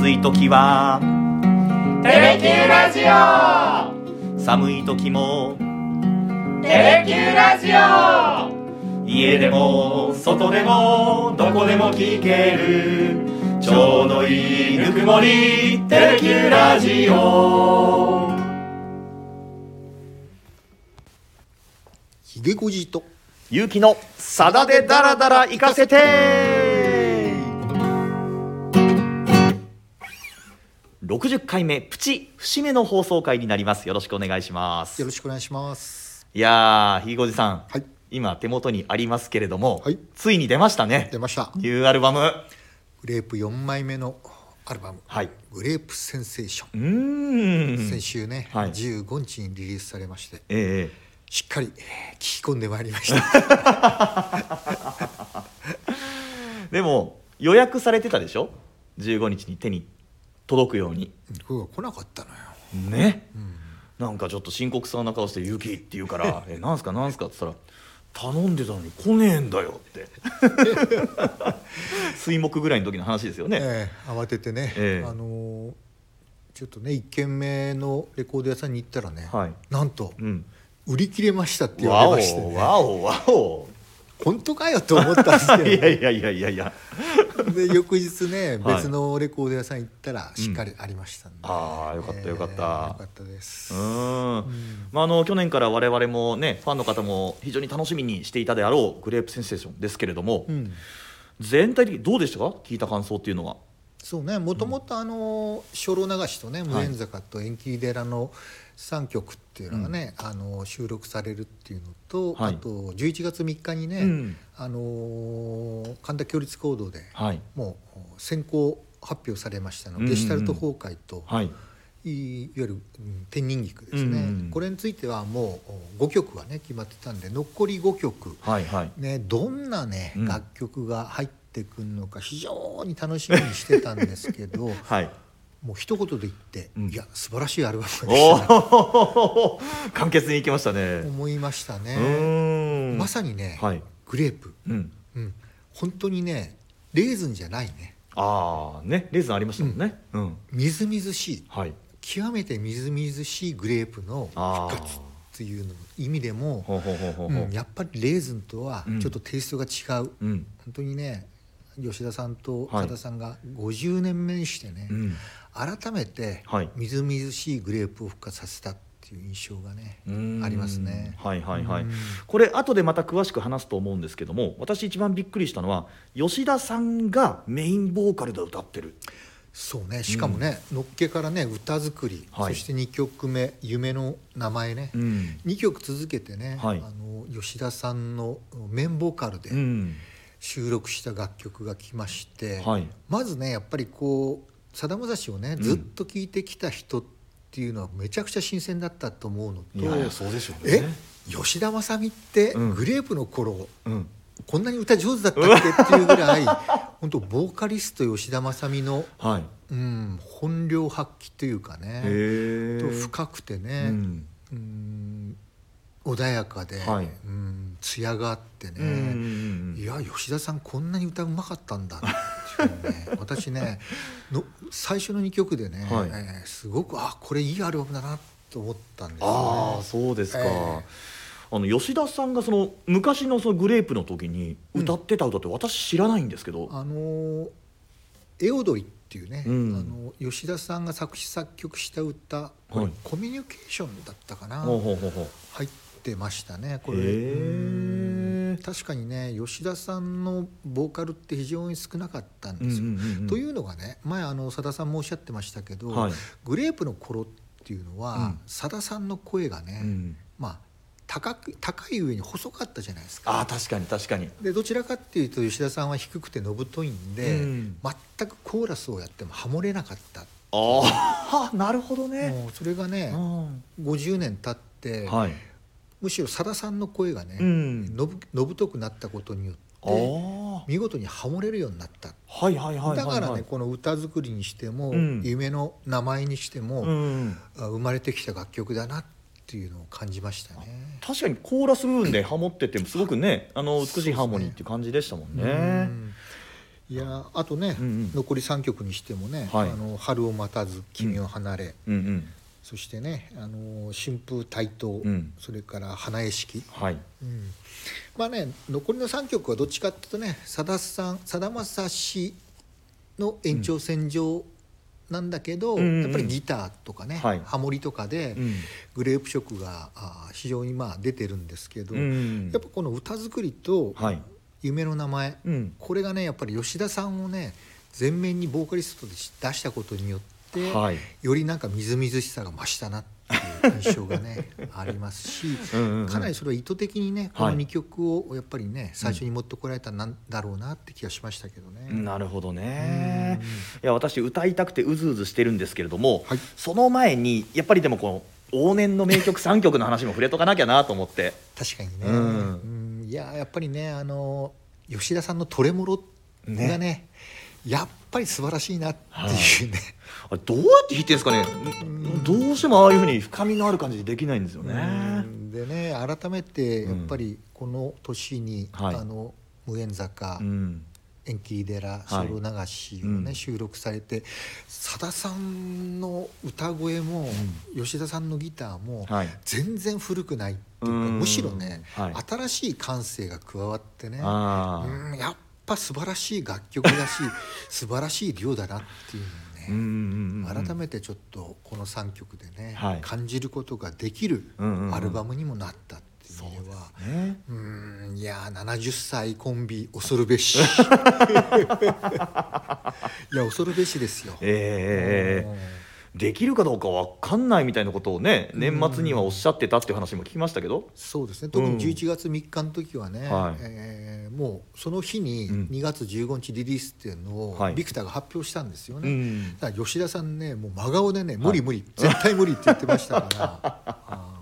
暑い時は。テレキューラジオ。寒い時も。テレキューラジオ。家でも外でもどこでも聞ける。ちょうどいいぬくもり。テレキューラジオ。ひげこじと。ゆうきのさだでダラダラ行かせて60回目プチ節目の放送回になります。よろしくお願いします。よろしくお願いします。いやーひいごじさん、はい。今手元にありますけれども、はい。ついに出ましたね。出ました。ニューアルバム。グレープ4枚目のアルバム。はい。グレープセンセーショうーん。ン先週ね、はい。15日にリリースされましてええしっかりえー聞き込んでまいりました。でも予約されてたでしょ？15日に手に届くように。これが来なかったのよ、ね？うん。なんかちょっと深刻そうな顔して「ゆき」って言うから「えなんすか？なんすか?」って言ったら「頼んでたのに来ねえんだよ」って。水木ぐらいの時の話ですよね、ええ慌ててね、ええ。あのーちょっとね1軒目のレコード屋さんに行ったらね、はい。なんとうん。売り切れましたって言われましてね。わおわお本当かよと思ったんですけど、いやいやいやいやいや。で翌日ねはい。別のレコード屋さん行ったらしっかりありましたんで、ああよかったよかった、えーよかったです、うーん。まあ、あの去年から我々もねファンの方も非常に楽しみにしていたであろうグレープセンセーションですけれども、うん。全体的にどうでしたか？聞いた感想っていうのは。そうねもともとあの精霊流しとね「無縁坂」と「縁切り寺」の3曲っていうのがね、あの収録されるっていうのと、はい。あと11月3日にね、うん。あの神田共立行動ではい。もう先行発表されましたの、うんうんうん。ゲシュタルト崩壊と、はい。いいわゆる、うん天人菊ですね、うんうんこれについてはもう5曲はね決まってたんで残り5曲、はいはい。ね、どんなね、うん。楽曲が入ってくるのか非常に楽しみにしてたんですけど はいもう一言で言って、うん。いや素晴らしいアルバムでした簡潔 にいきましたね。思いましたうね。まさにね、はい。グレープ、うん。うん、本当にねレーズンじゃないね。ああね。レーズンありましたもんね。うん、みずみずしい。はい。極めてみずみずしいグレープのあ復活っていうの意味でも、やっぱりレーズンとはうん。ちょっとテイストが違う、うん。本当にね吉田さんとはい。佐田さんが50年目にしてね、うん改めてはい。みずみずしいグレープを復活させたっていう印象がねありますね。はいはいはい。うん。これ後でまた詳しく話すと思うんですけども私一番びっくりしたのは吉田さんがメインボーカルで歌ってる。そうね。しかもね、のっけからね歌作り、はい。そして2曲目「夢の名前ね」うん。2曲続けてね、はい。あの吉田さんのメインボーカルでうん。収録した楽曲が来まして、はい。まずねやっぱりこうさだまさしをねうん。ずっと聴いてきた人っていうのはめちゃくちゃ新鮮だったと思うのと、いやいやそうでしょうえね吉田正美ってうん。グレープの頃、うん。こんなに歌上手だったっけっていうぐらい 本当ボーカリスト吉田正美の、はい。うん、本領発揮というかねと深くてね、うん。うん穏やかで、はい。うん艶があってね、うんうんうんいや吉田さんこんなに歌うまかったんだっていうね。私ねの最初の2曲でね、はい。えーすごくあこれいいアルバムだなと思ったんですよああね。そうですか、ええあの吉田さんがその昔のそのグレープの時に歌ってた歌って私知らないんですけど、あのーエオドリっていうね、うん。あの吉田さんが作詞作曲した歌これ、はい。コミュニケーションだったかな。入ってましたねこれ。確かにね吉田さんのボーカルって非常に少なかったんですよ。うんうんうんうん。というのがね前あのさださんもおっしゃってましたけど、はい。グレープの頃っていうのうはん。さだ、さんの声がね、うん。まあ高く高い上に細かったじゃないですか。ああ確かに確かに。でどちらかっていうと吉田さんは低くてのぶといんで、うん。全くコーラスをやってもハモれなかった、ああ なるほどね、もうそれがねうん。50年経って、はいむしろさださんの声がね、うん。のぶのぶとくなったことによあってあ見事にハモれるようになった。はいはいはいだからねこの歌作りにしても、うん。夢の名前にしても、うん。あ生まれてきた楽曲だなっていうのを感じましたね。確かにコーラス部分でハモっててもすごくねあの美しいハーモニーっていう感じでしたもんね。うん。いやあとね、うんうん。残り3曲にしてもね「はい。あの春を待たず君を離れ」うんうんそしてね「あの春風台頭」うん。それから「花絵式」はい。うん。まあね残りの3曲はどっちかっていうとねさださんさだまさしの延長線上なんだけど、うんやっぱりギターとかね、はい。ハモリとかで、うん。グレープ色が非常にまあ出てるんですけど、うん。やっぱこの歌作りとはい。夢の名前、うん。これがねやっぱり吉田さんをね前面にボーカリストとして出したことによって、はい。よりなんかみずみずしさが増したなっていう印象がね ありますしかなりそれは意図的にねこのはい2曲をやっぱりね最初に持ってこられたんだろうなって気がしましたけどね。なるほどね。いや私歌いたくてうずうずしてるんですけれども、はい。その前にやっぱりでもこの往年の名曲3曲の話も触れとかなきゃなと思って。確かにね、うん。うん。いややっぱりねあの吉田さんのトレモロがねやっぱり素晴らしいなっていうね、あれどうやって弾いてるんですかね？どうしてもああいうふうに深みのある感じでできないんですよね。うん。でね改めてやっぱりこの年に、はい。あの無縁坂、うん。縁切り寺はい。ソロ流しをね、うん。収録されてさださんの歌声も、吉田さんのギターも、はい。全然古くないっていうかうん。むしろね、はい。新しい感性が加わってねうんやっぱ素晴らしい楽曲だし 素晴らしい量だなっていううんうのをね、んうんうん改めてちょっとこの3曲でね、はい。感じることができるうんうんうん。アルバムにもなったっていう意味では。ね。うーんいやー70歳コンビ恐るべし。いや恐るべしですよ、ええできるかどうかわかんないみたいなことをね年末にはおっしゃってたっていう話も聞きましたけど。そうですね。特うん。に11月3日の時はね、はい。えーもうその日にうん。2月15日リリースっていうのをはい。ビクターが発表したんですよね、うん。だから吉田さんねもう真顔でね無理無理、絶対無理って言ってましたから。あ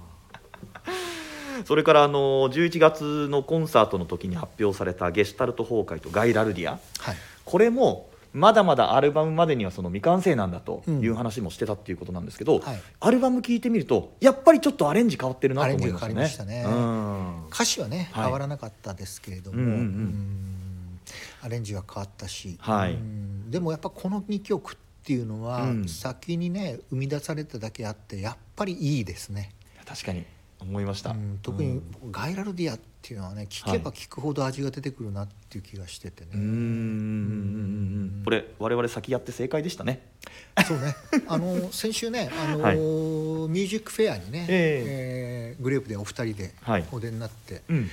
それからあの11月のコンサートの時に発表された「ゲシュタルト崩壊」と「ガイラルディア。ーはい」これもまだまだアルバムまでにはその未完成なんだとうん。いう話もしてたっていうことなんですけど、はい。アルバム聴いてみるとやっぱりちょっとアレンジ変わってるなと思いましたね。ましたね。うん。歌詞はねはい。変わらなかったですけれども、うんうんうん。うん。アレンジは変わったし、はい。うん。でもやっぱこの2曲っていうのはうん。先にね生み出されただけあってやっぱりいいですね、確かに思いました、うん。特にガイラルディアっていうのはね聴けば聴くほど味が出てくるなっていう気がしててね、うんうんうんうんうん。これ我々先やって正解でしたね。そうね。あの先週ねあの、はい。ミュージックフェアにね、ええ。ーグレープでお二人ではい。お出になって、うん。や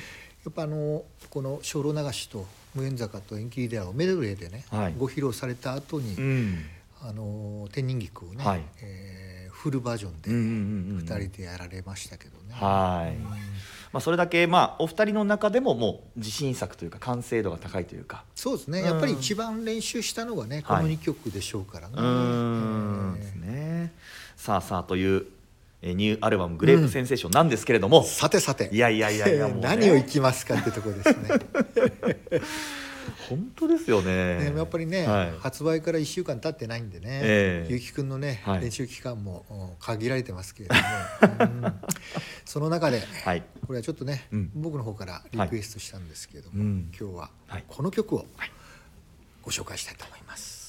っぱあのこの「精霊流し」と「無縁坂」と「縁切り寺」をメドレーでね、はい。ご披露された後に、うん。あの天人菊をね、はい。えーフルバージョンでうんうんうんうん2人でやられましたけどね。はい、まあ、それだけまあお二人の中でももう自信作というか完成度が高いというか。そうですね、うん。やっぱり一番練習したのがね、この2曲でしょうからね。うーん。えーですね。さあさあというえーニューアルバム「グレープセンセーション」なんですけれども、さてさて。いやいやいやいやね。何をいきますかってところですね。本当ですよね。ねやっぱりね、はい。発売から1週間経ってないんでね、ええ。ゆうきくんのね、はい。練習期間もうん限られてますけれども、うん。その中で、はい。これはちょっとね、うん。僕の方からリクエストしたんですけれども、うん。今日ははい。この曲をご紹介したいと思います。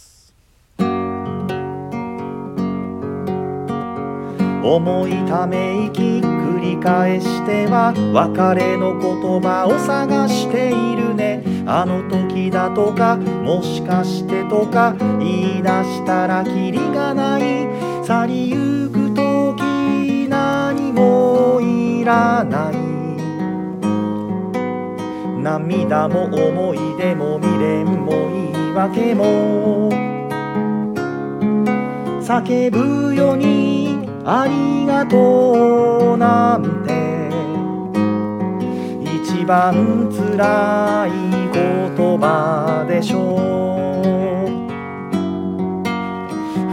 重いため息繰り返しては別れの言葉を探しているねあの時だとかもしかしてとか言い出したらキリがない。去りゆく時何もいらない。涙も思い出も未練も言い訳も。叫ぶようにありがとうなんて。一番つらい言葉でしょう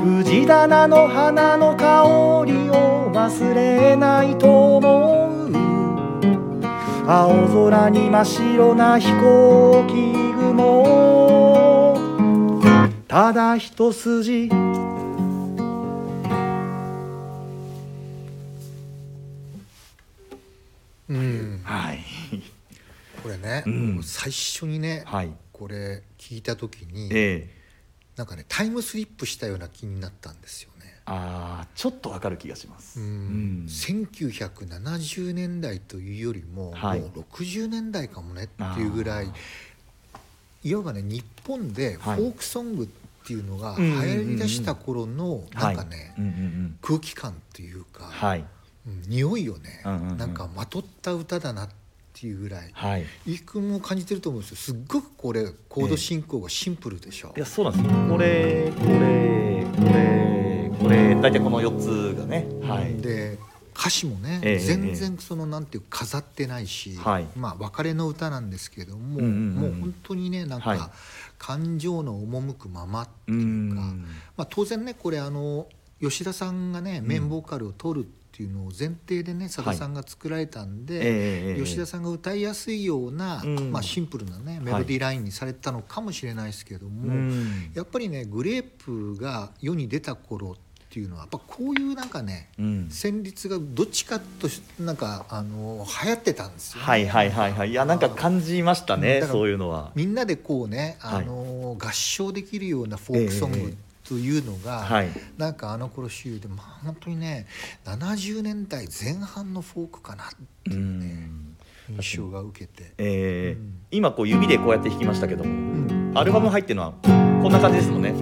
藤棚の花の香りを忘れないと思う。青空に真っ白な飛行機雲。ただ一筋最初にね、はい。ここれ聞いた時に、ええ。なんかねタイムスリップしたような気になったんですよね。ああちょっとわかる気がします。うん。うん。1970年代というよりも、はい。もう60年代かもねっていうぐらいいわばね日本でフォークソングっていうのが流行りだした頃のなんかね、空気感っていうか、はい。うん匂いをね、うんうんうん。なんかまとった歌だなっていうぐらい。はい。伊くんも感じてると思うんですよすっごくこれコード進行がシンプルでしょ、いやそうなんですよ。これこれこれこれ大体この四つがね。はい。で歌詞もね、ええ全然そのなんていう飾ってないし、はいまあ別れの歌なんですけども、うんうんうんもう本当にねなんか、はい感情の赴くままってういうか、ん。まあ、当然ねこれあの吉田さんがねメインボーカルを取るっていうのを前提でねさださんが作られたんで、ええ吉田さんが歌いやすいような、うんまあ、シンプルなねメロディーラインにされたのかもしれないですけども、うんやっぱりねグレープが世に出た頃っていうのはやっぱこういうなんかねうん。旋律がどっちかとしなんかあの流行ってたんですよ、ね。はいはいはいはい。いやなんか感じましたねそういうのは。みんなでこうね、あはいの合唱できるようなフォークソンええグというのが、はい。なんかあの頃主流で、まあ、本当にね70年代前半のフォークかなってういうね、ん。印象が受けて、えーうん今こう指でこうやって弾きましたけども、うんアルバム入ってるのはこんな感じですもんね。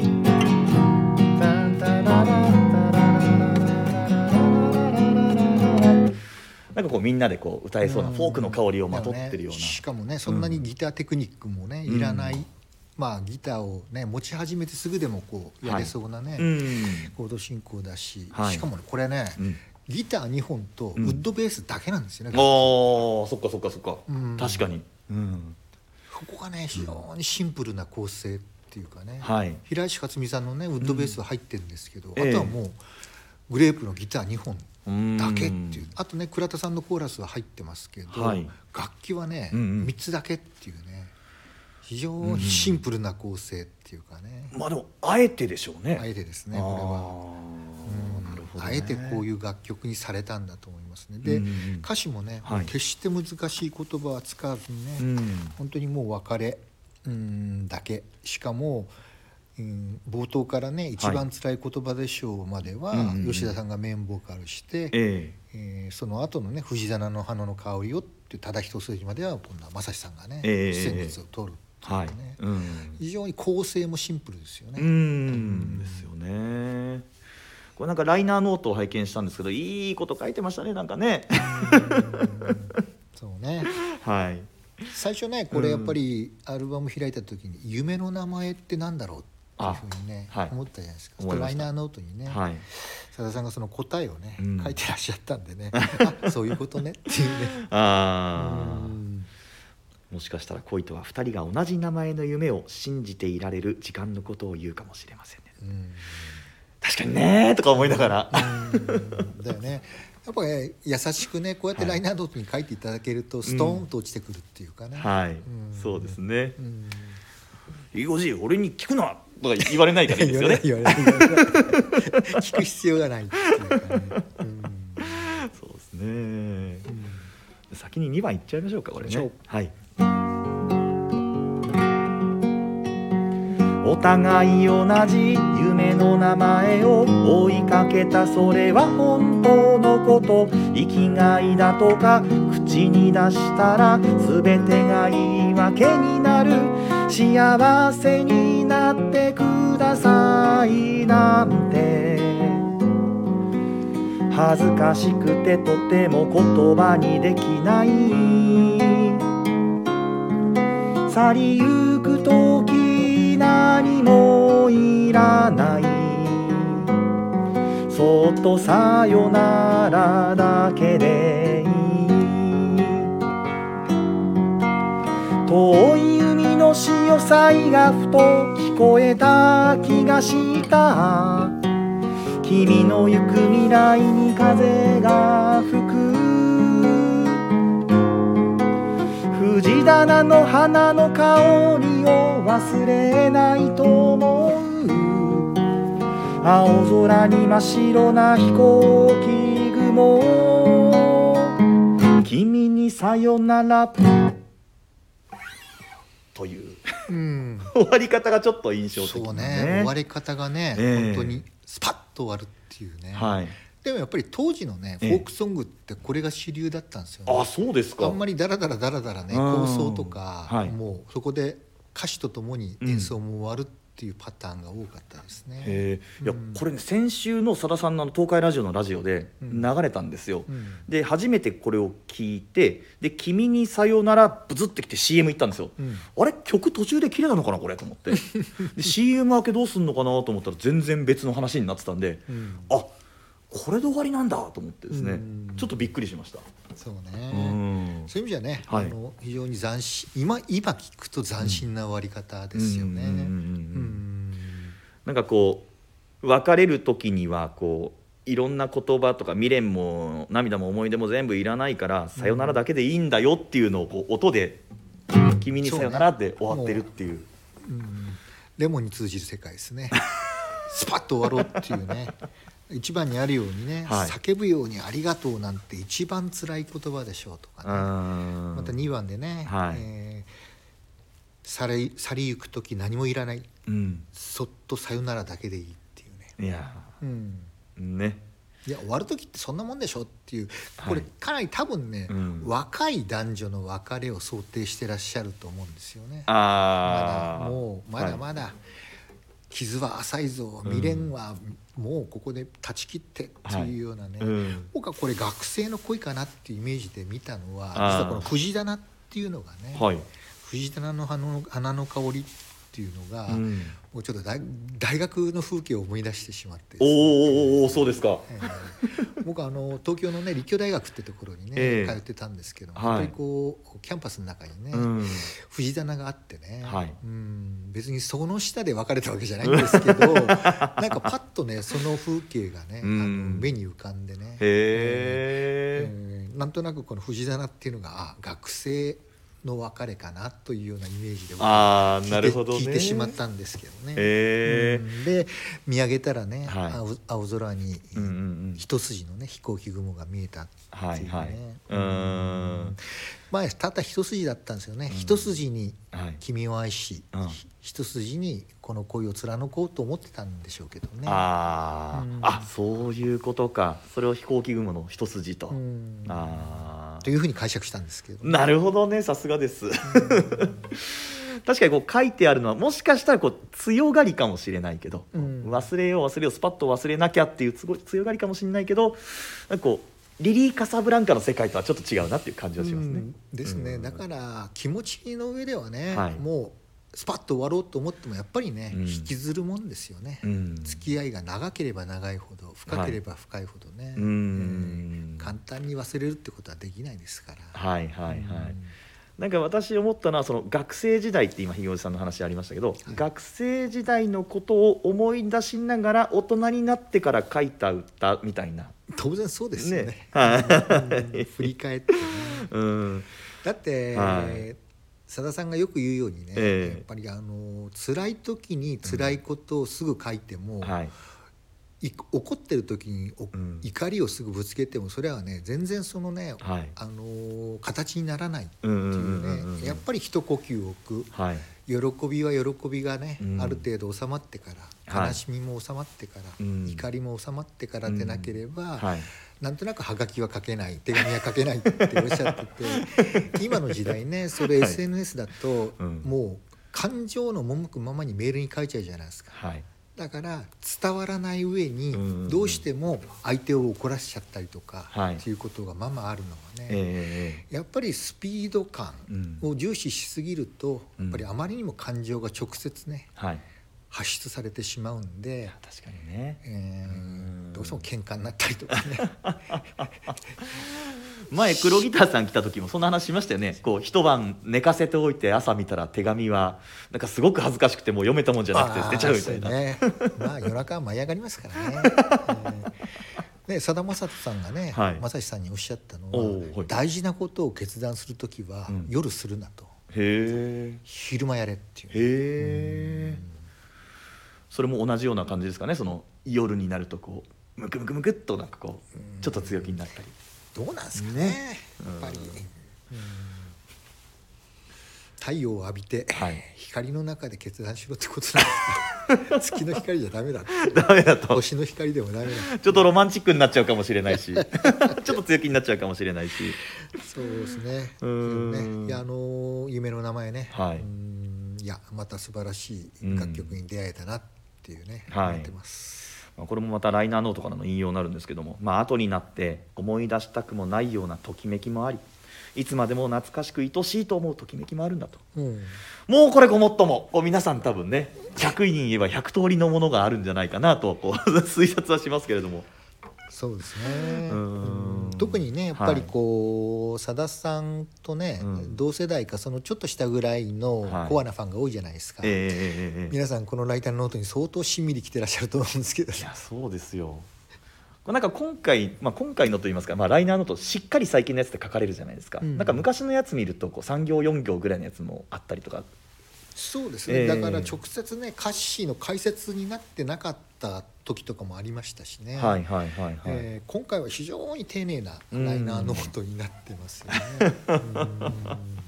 なんかこうみんなでこう歌えそうなフォークの香りをまとってるような。でもねしかもねそんなにギターテクニックもね、いらない、うんまあギターをね持ち始めてすぐでもこうやれそうなね、うん。コード進行だし、はい。しかもねこれね、うん。ギター2本とウッドベースだけなんですよね、おーそっかそっかそっか、うん。確かに、うん、ここがね非常にシンプルな構成っていうかね、はい。平石克美さんのねウッドベースは入ってるんですけど、ええあとはもうグレープのギター2本うんだけっていうあとね倉田さんのコーラスは入ってますけど、はい。楽器はね、うんうん。3つだけっていうね非常にシンプルな構成っていうかね、まあでもあえてでしょうね。あえてですねこれは。あえてこういう楽曲にされたんだと思いますね。で、うんうん。歌詞もね、はい。決して難しい言葉は使わずにね、うん。本当にもう別れうんだけ。しかも、うん、冒頭からね「一番辛い言葉でしょう」までは、うんうんうん。吉田さんがメインボーカルして、ええ。ーその後のね「藤棚の花の香りを」ってただ一筋までは今度は正志さんがねええ。旋律を取るい。うはいね、うん。非常に構成もシンプルですよね。うん。ですよね。これなんかライナーノートを拝見したんですけどいいこと書いてましたねなんかね。そうね。はい。最初ねこれやっぱりアルバム開いた時に「夢の名前ってなんだろう?」っていうふうにね、あはい。思ったじゃないですか。ライナーノートにね、はい。さださんがその答えをね、うん。書いてらっしゃったんでね。あそういうことねっていうね。ああうんもしかしたら恋とは2人が同じ名前の夢を信じていられる時間のことを言うかもしれませんね。うん。確かにねーとか思いながら。うん。だよね。やっぱり、優しくねこうやってライナーノートに書いていただけるとストーンと落ちてくるっていうかね、はい、ん。そうですね。うん「いいおじい俺に聞くな!」とか言われないからいいですよね。聞く必要がないっていうかね、うん。そうですね。先に2番いっちゃいましょうかこれね。はい互い同じ夢の名前を追いかけたそれは本当のこと。生きがいだとか口に出したら全てが言い訳になる。幸せになってくださいなんて。恥ずかしくてとても言葉にできない。去りゆく時何もいらない。そっとさよならだけでいい。遠い海の潮騒がふと聞こえた気がした。君の行く未来に風藤棚の花の香りを忘れないと思う青空に真っ白な飛行機雲君にさよならといううん終わり方がちょっと印象的そうね終わり方がね、ええ本当にスパッと終わるっていうね、はいでもやっぱり当時のねフえ。えォークソングってこれが主流だったんですよね、あそうですか。あんまりダラダラダラダラねうん。構想とか、はい。もうそこで歌詞とともに演奏も終わるっていうパターンが多かったですね。いやうん。これね先週のさださんの東海ラジオのラジオでうん。流れたんですよ、うん。で初めてこれを聞いて「で君にさよなら」ブズってきて CM 行ったんですよ、うん。あれ曲途中で切れたのかなこれ？と思って。で CM 明けどうすんのかな？と思ったら全然別の話になってたんで、うん。あこれで終わりなんだと思ってですね、うん。ちょっとびっくりしました、そううね、ん。そういう意味じゃね、はい。あの非常に斬新今今聞くと斬新な終わり方ですよね。なんかこう別れる時にはこういろんな言葉とか未練も涙も思い出も全部いらないからさよならだけでいいんだよっていうのをこう音で「君にさよなら」で終わってるっていう。うん。レモンに通じる世界ですね。スパッと終わろうっていうね。一番にあるようにね、はい。叫ぶように「ありがとう」なんて一番辛い言葉でしょうとかね。ままた2番でね、はい。えー去り去りゆく時何もいらない。うん。そっとさよならだけでいいっていうね、いや。うん、ね。いや終わる時ってそんなもんでしょっていう。はい。これかなり多分ね、うん。若い男女の別れを想定してらっしゃると思うんですよね。まああだもうまだまだ傷は浅いぞ未練はもうここで断ち切ってっていうようなね、うん。僕はこれ学生の恋かなっていうイメージで見たのは実はこの藤棚っていうのがね、はい、藤棚の花の花の香りっていうのが、うん、もうちょっと大大学の風景を思い出してしまってね。ーおーおーそうですか。えー僕あの東京のね立教大学ってところにね、ええ。通ってたんですけども、はい。やっぱりこうキャンパスの中にね、うん。藤棚があってね、はい。うん別にその下で別れたわけじゃないんですけど なんかパッとねその風景がね、うん。あの目に浮かんでね、えー。なんとなくこの藤棚っていうのがあ学生の別れかなというようなイメージで僕ああ聞いてなるほどね。聞いてしまったんですけどね。へえうん。で見上げたらね、はい。青青空にうんうんうん。一筋のね飛行機雲が見えたっていうね、はいはい。うーん。まあたった一筋だったんですよね、一筋にはい。君を愛し、うん。一筋にこの恋を貫こうと思ってたんでしょうけどね。あー、うん。あそういうことか。それを飛行機雲の一筋と、うん。あというふうに解釈したんです。けど、あなるほどねさすがです。確かにこう書いてあるのはもしかしたらこう強がりかもしれないけど、うん。忘れよう忘れようスパッと忘れなきゃっていうつご強がりかもしれないけどなんかこうリリー・カサブランカの世界とはちょっと違うなっていう感じはしますね。うん。ですね、うんだから気持ちの上ではね、はい。もうスパッと終わろうと思ってもやっぱりね、うん。引きずるもんですよね、うん。付き合いが長ければ長い。ほど深ければ深いほどね、うん。えー簡単に忘れるってことはできないですから。はいはいはい、うん。なんか私思ったのはその学生時代って今ひげおじさんの話ありましたけど、学生時代のことを思い出しながら大人になってから書いた歌みたいな、当然そうですよね。ね。振り返ってね。うん、だって、はいさださんがよく言うようにね、ええ。やっぱりあの辛い時に辛いことをすぐ書いても、はい。い怒ってる時におん。怒りをすぐぶつけてもそれはね全然そのね、はい。あのー形にならないっていうんうんうんううんうん。ねやっぱり一呼吸置く。はい。喜びは喜びがね、うん。ある程度収まってからはい悲しみも収まってから、うん。怒りも収まってからでなければ、はい。なんとなくはがきは書けない手紙は書けないっておっしゃってて 今の時代ねそれはい。SNS だと、うん。もう感情の赴くままにメールに書いちゃうじゃないですか。はい。だから伝わらない上にうんどうしても相手を怒らせちゃったりとかはい。っていうことがままあるのはね、えやっぱりスピード感うんを重視しすぎるとうん。やっぱりあまりにも感情が直接ねえはい発出されてしまうんで、確かにね。えーうん。どうしても喧嘩になったりとかね。前黒ギターさん来た時もそんな話しましたよね。こう一晩寝かせておいて朝見たら手紙はなんかすごく恥ずかしくてもう読めたもんじゃなくて捨てちゃうみたいな、ね、まあ夜中は舞い上がりますからね。えーねさだまさとさんがね、はい。まさしさんにおっしゃったのははい。大事なことを決断する時は、うん。夜するなと。へ昼間やれっていう。えへえそれも同じような感じですかね？その夜になるとこうムクムクムクっとなんかこうちょっと強気になったり。どうなんですかね？ね。やっぱり、太陽を浴びて、はい。光の中で決断しろってことなんですか？月の光じゃダメだダメだと。星の光でもダメだちょっとロマンチックになっちゃうかもしれないし。ちょっと強気になっちゃうかもしれないし。そうですね。うーん。ねいやあの夢の名前ね、はい。いやまた素晴らしい楽曲に出会えたなっていうね、はい。まあこれもまたライナーノートからの引用になるんですけども、まあ後になって思い出したくもないようなときめきもありいつまでも懐かしく愛しいと思うときめきもあるんだと。うん。もうこれごもっともこう皆さん多分ね100人言えば100通りのものがあるんじゃないかなとこう 推察はしますけれども。そうですね。うん特にねやっぱりこうさだ、さんとね、うん。同世代かそのちょっとしたぐらいのはい。コアなファンが多いじゃないですか、ええええええ皆さんこのライナーノートに相当しんみりきてらっしゃると思うんですけど。いやそうですよ。なんか今回、まあ、今回のといいますか、まあ、ライナーノートしっかり最近のやつって書かれるじゃないですか、うん。なんか昔のやつ見るとこう3行4行ぐらいのやつもあったりとか。そうですね、ええだから直接ね歌詞の解説になってなかった時とかもありましたしね、はいはいはいはい、えー今回は非常に丁寧なライナーノートになってますよね。う ん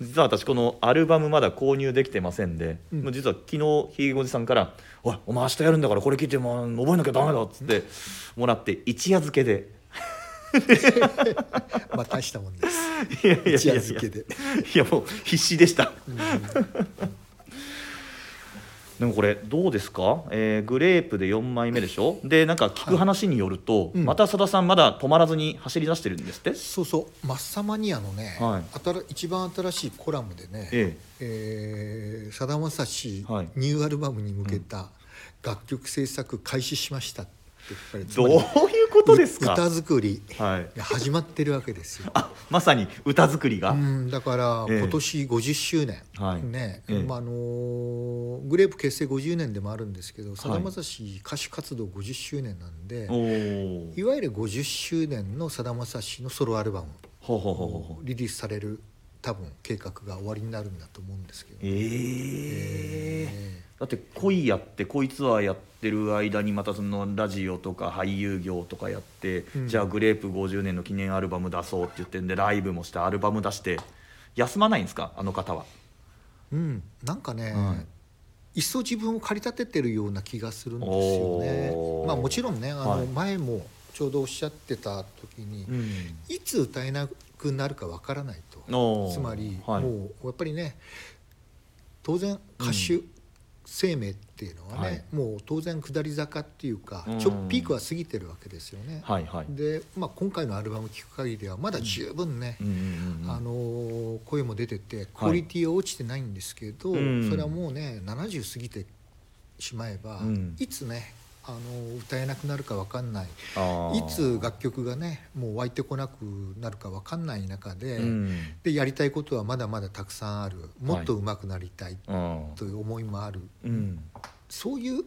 実は私このアルバムまだ購入できてませんで、うん。もう実は昨日ひげごじさんから「おいお前明日やるんだからこれ聞いてもう覚えなきゃダメだ」っつってもらって一夜漬けで。まあ大したもんです。いやいやいや。一夜漬けで。いやもう必死でした。うんでもこれどうですか、えーグレープで4枚目でしょ？でなんか聞く話によると、うん。またさださんまだ止まらずに走り出してるんですって、そうそう。マッサマニアのね、はい。新一番新しいコラムでね、ええ。ーさだまさしはい。ニューアルバムに向けた楽曲制作開始しましたってどういうことですか？歌作り始まってるわけですよ。あまさに歌作りが、うん、だからええ。今年50周年、はい。ね、ええ。まああのーグレープ結成50年でもあるんですけどさだまさし歌手活動50周年なんで、おおいわゆる50周年のさだまさしのソロアルバムをリリースされる多分計画が終わりになるんだと思うんですけど、えええだって恋やって恋ツアーやってる間にまたそのラジオとか俳優業とかやって、うん。じゃあグレープ50年の記念アルバム出そうって言ってんでライブもしてアルバム出して休まないんですかあの方は？うん、なんかね、はい。一層自分を駆り立ててるような気がするんですよね。まあもちろんねあはい。の前もちょうどおっしゃってた時に、うん。いつ歌えなくなるかわからないと。つまり、はい。もうやっぱりね当然歌手生命っていうのはね、はい。もう当然下り坂っていうか、うん。ちょピークは過ぎてるわけですよね。はいはい。で、まあ、今回のアルバム聴く限りではまだ十分ね、うんうんうんあのー声も出ててクオリティは落ちてないんですけど、うん。それはもうね70過ぎてしまえば、うん。いつねあのー歌えなくなるか分かんない。いつ楽曲がねもう湧いてこなくなるか分かんない中で,、うん。でやりたいことはまだまだたくさんある。もっと上手くなりたいうん。という思いもある、うん。そういう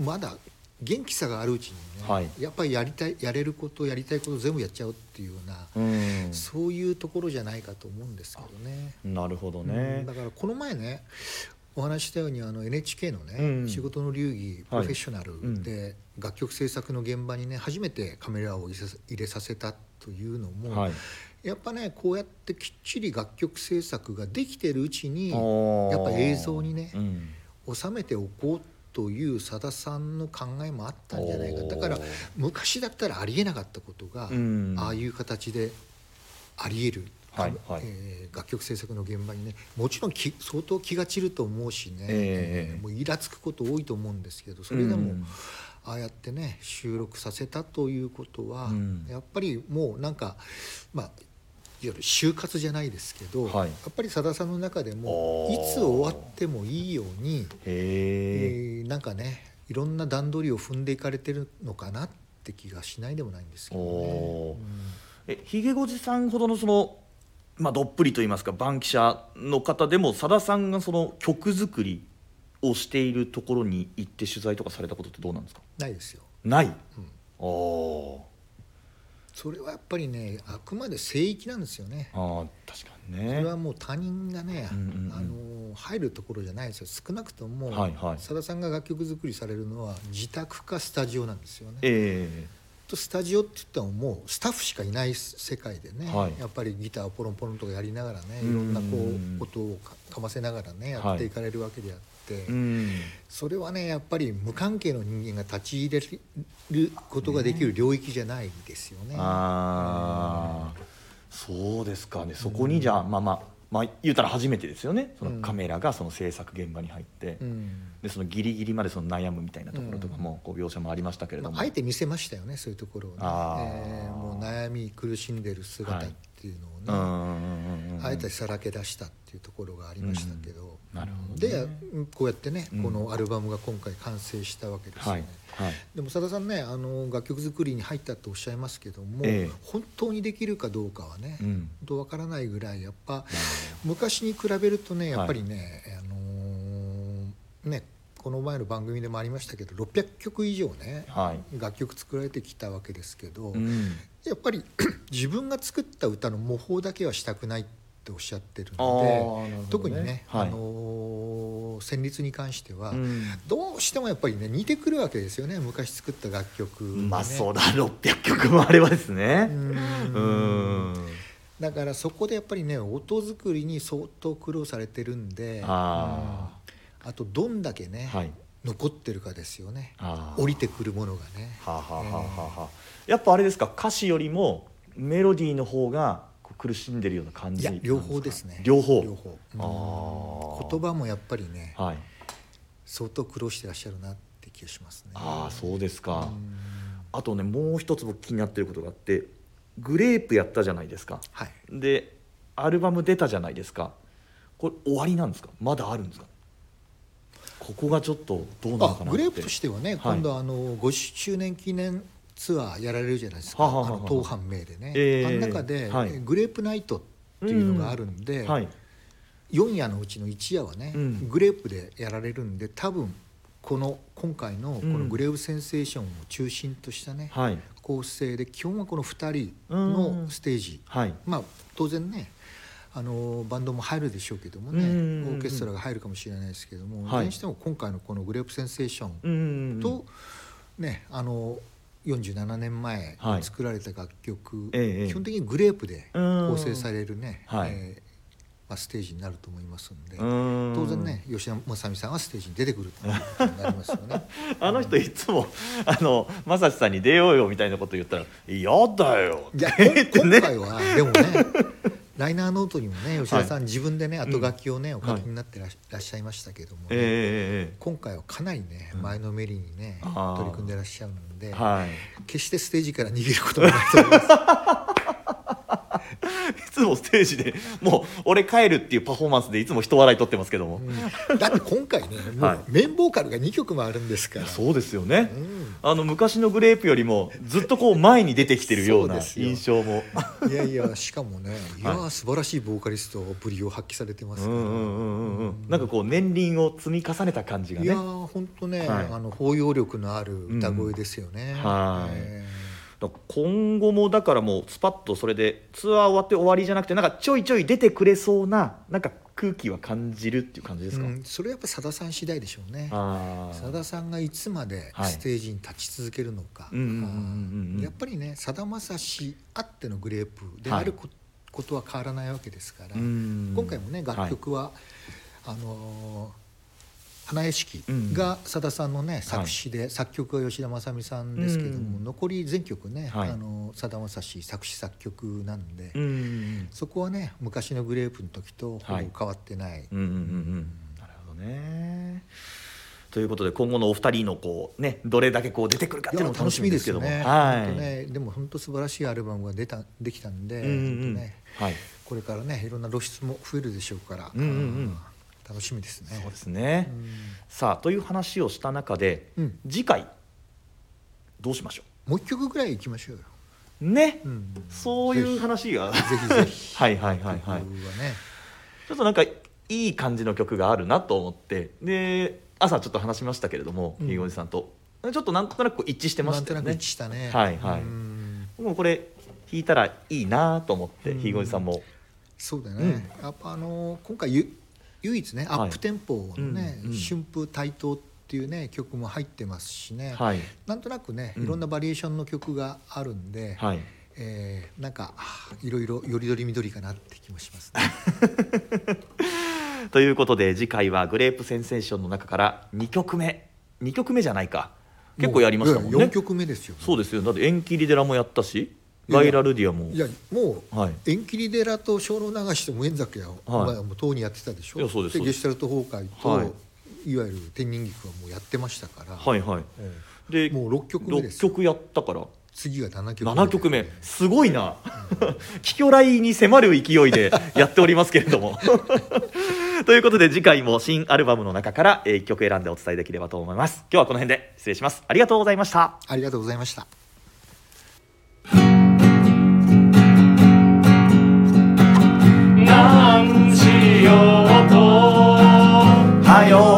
まだ元気さがあるうちにね、はい。やっぱりやりたいやれることやりたいこと全部やっちゃうっていうような、うん。そういうところじゃないかと思うんですけどね。なるほどうねんだからこの前ねお話ししたようにあの NHK のね、うん。仕事の流儀プロフェッショナルうん。で楽曲制作の現場にね初めてカメラを入れさせたというのも、はい。やっぱねこうやってきっちり楽曲制作ができてるうちにやっぱ映像にねうん。収めておこうというさださんの考えもあったんじゃないか。だから昔だったらありえなかったことが、うん。ああいう形でありえる、はいはい。えー楽曲制作の現場にねもちろんき相当気が散ると思うしね、ええもうイラつくこと多いと思うんですけどそれでも、うんああやってね収録させたということは、うん。やっぱりもうなんかまあいわゆる就活じゃないですけど、はい。やっぱりさださんの中でもいつ終わってもいいように、へええーなんかねいろんな段取りを踏んでいかれてるのかなって気がしないでもないんですけどね。おー。えひげごじさんほどのそのまあどっぷりと言いますか番記者の方でもさださんがその曲作りをしているところに行って取材とかされたことってどうなんですか？ないですよ。ない、うん。それはやっぱりねあくまで聖域なんですよね。あー確かにね。それはもう他人がね、うんうんうん。あの入るところじゃないですよ。少なくともはいはい。さだ、さんが楽曲作りされるのは自宅かスタジオなんですよね。えとスタジオって言ってももうスタッフしかいない世界でね、はい。やっぱりギターをポロンポロンとかやりながらねうん。いろんなこう音をかかませながらねやっていかれるわけであって、うん。それはねやっぱり無関係の人間が立ち入れることができる領域じゃないですよね。ああそうですかね。そこにじゃあまあまあまあ言うたら初めてですよね。そのカメラがその制作現場に入って、うん。でそのギリギリまでその悩むみたいなところとかもこう描写もありましたけれども、まあ、あえて見せましたよねそういうところをね、えーもう悩み苦しんでる姿っていううのをね、んうんうんうん。あえてさらけ出したっていうところがありましたけど、なるほどでねこうやってね、うん。このアルバムが今回完成したわけですよはいね。はい。でもさださんねあの楽曲作りに入ったとおっしゃいますけども、ええ。本当にできるかどうかはね、うん。本当わからないぐらいやっぱ昔に比べるとねやっぱりね、あのーねこの前の番組でもありましたけど600曲以上ね、はい。楽曲作られてきたわけですけど、うんやっぱり 自分が作った歌の模倣だけはしたくないっておっしゃってるのなるほどね。で特にね、はい。あのー旋律に関しては、うん。どうしてもやっぱりね似てくるわけですよね昔作った楽曲、ね、まあそうだ600曲もあればですね。うん。うん。だからそこでやっぱりね音作りに相当苦労されてるんであうん。あとどんだけね、はい残ってるかですよね。降りてくるものがね。はあ、はあはあはやっぱあれですか歌詞よりもメロディーの方が苦しんでるような感じ両方ですね。両方。両方。うん。言葉もやっぱりねはい。相当苦労してらっしゃるなって気がしますね。ああそうですか。うん。あとねもう一つ僕気になってることがあってグレープやったじゃないですか。はい。でアルバム出たじゃないですか。これ終わりなんですか？まだあるんですか？ここがちょっとどうなのかなって。あグレープとしてはね、はい。今度あの50周年記念ツアーやられるじゃないですか、はあはあはああ。の当班名でね、ええあの中で、はい。グレープナイトっていうのがあるんで、はい。4夜のうちの1夜はね、うん。グレープでやられるんで多分この今回のこうん。のグレープセンセーションを中心としたね、はい。構成で基本はこの2人のステージ、はい。まあ当然ねあのバンドも入るでしょうけどもね、うんうんうんうん。オーケストラが入るかもしれないですけども、はい。しても今回のこのグレープセンセーションうんと、ねあの47年前作られた楽曲、ええ基本的にグレープでうん。構成されるね、はい。えーまあ、ステージになると思いますんで、当当然ね吉田正美さんはステージに出てくるとなりますよね。あの人いつもあの正志さんに出ようよみたいなこと言ったら「嫌だよ」い今回はでもねライナーノートにもね吉田さん、自分でね後書きをね、お書きになってらっらっしゃいましたけども今回はかなりね前のめりにね、取り組んでらっしゃるので、はい。決してステージから逃げることはないと思います。いつもステージでもう俺帰るっていうパフォーマンスでいつも人笑い取ってますけども、うん。だって今回ねもはい。うメインボーカルが2曲もあるんですから、そうですよね、うん。あの昔のグレープよりもずっとこう前に出てきてるような印象も。いやいやしかもね いやー、は素晴らしいボーカリストぶりを発揮されてますから、うんうんうんうんうん。なん。かこう年輪を積み重ねた感じがねいやー本当ね、はいあの包容力のある歌声ですよね、はいえだから今後もだからもうスパッとそれでツアー終わって終わりじゃなくてなんかちょいちょい出てくれそうななんか空気は感じるっていう感じですか、ーうん、それはやっぱさださん次第でしょうね。さださんがいつまではい。ステージに立ち続けるのか、やっぱりねさだまさしあってのグレープではい。あるこ,、とは変わらないわけですから、うん今回もね楽曲は、あのー花屋敷がさださんのね、作詞で、作曲は吉田正美さんですけども、うん。残り全曲ねさだまさし作詞作曲なんで、そこはね昔のグレープの時とほぼはい。変わってない、なるほどね。ということで今後のお二人のこうねどれだけこう出てくるかっていうのも楽しみですけども。ね。本当ねでも本当素晴らしいアルバムが出たできたんで、ねはい。これからねいろんな露出も増えるでしょうから、うんうんうん楽しみですね。そうですね、さあという話をした中で、うん。次回どうしましょもう一曲ぐらい行きましょうよ。うね、うん。そういう話が。ぜひぜひ。はいはいはいはい。ね。ちょっとなんかいい感じの曲があるなと思って。で朝ちょっと話しましたけれどもうん。ひいごじさんと。ちょっとなんとなく一致してましたよね。ね。はいはい。うん。もうこれ弾いたらいいなと思ってうん。ひいごじさんも。そうだね。やっぱあの今回ゆ唯一ねアはい。ップテンポのね、うんうん春風台頭っっていうね曲も入ってますしね、はい。なんとなくねうん。いろんなバリエーションの曲があるんで、はい。えーなんかあいろいろよりどりみどりかなって気もしますね。ということで次回はグレープセンセーションの中から2曲目。2曲目じゃないか。結構やりましたもんね。4曲目ですよ。そうですよ。だって縁切り寺もやったしガイラルディアも。いやもう、はい。縁切り寺と小老流しと無縁酒は、はい。まあ、もうとうにやってたでしょ。いやそうですです。ゲシュタルト崩壊と、はい。い、わゆる天人菊はもうやってましたから、はいはい。えでもう6曲目ですよ。6曲やったから。次が7曲目。7曲目。すごいな。貴巨来に迫る勢いで やっておりますけれども。ということで次回も新アルバムの中から1曲選んでお伝えできればと思います。今日はこの辺で失礼します。ありがとうございました。ありがとうございましたはよ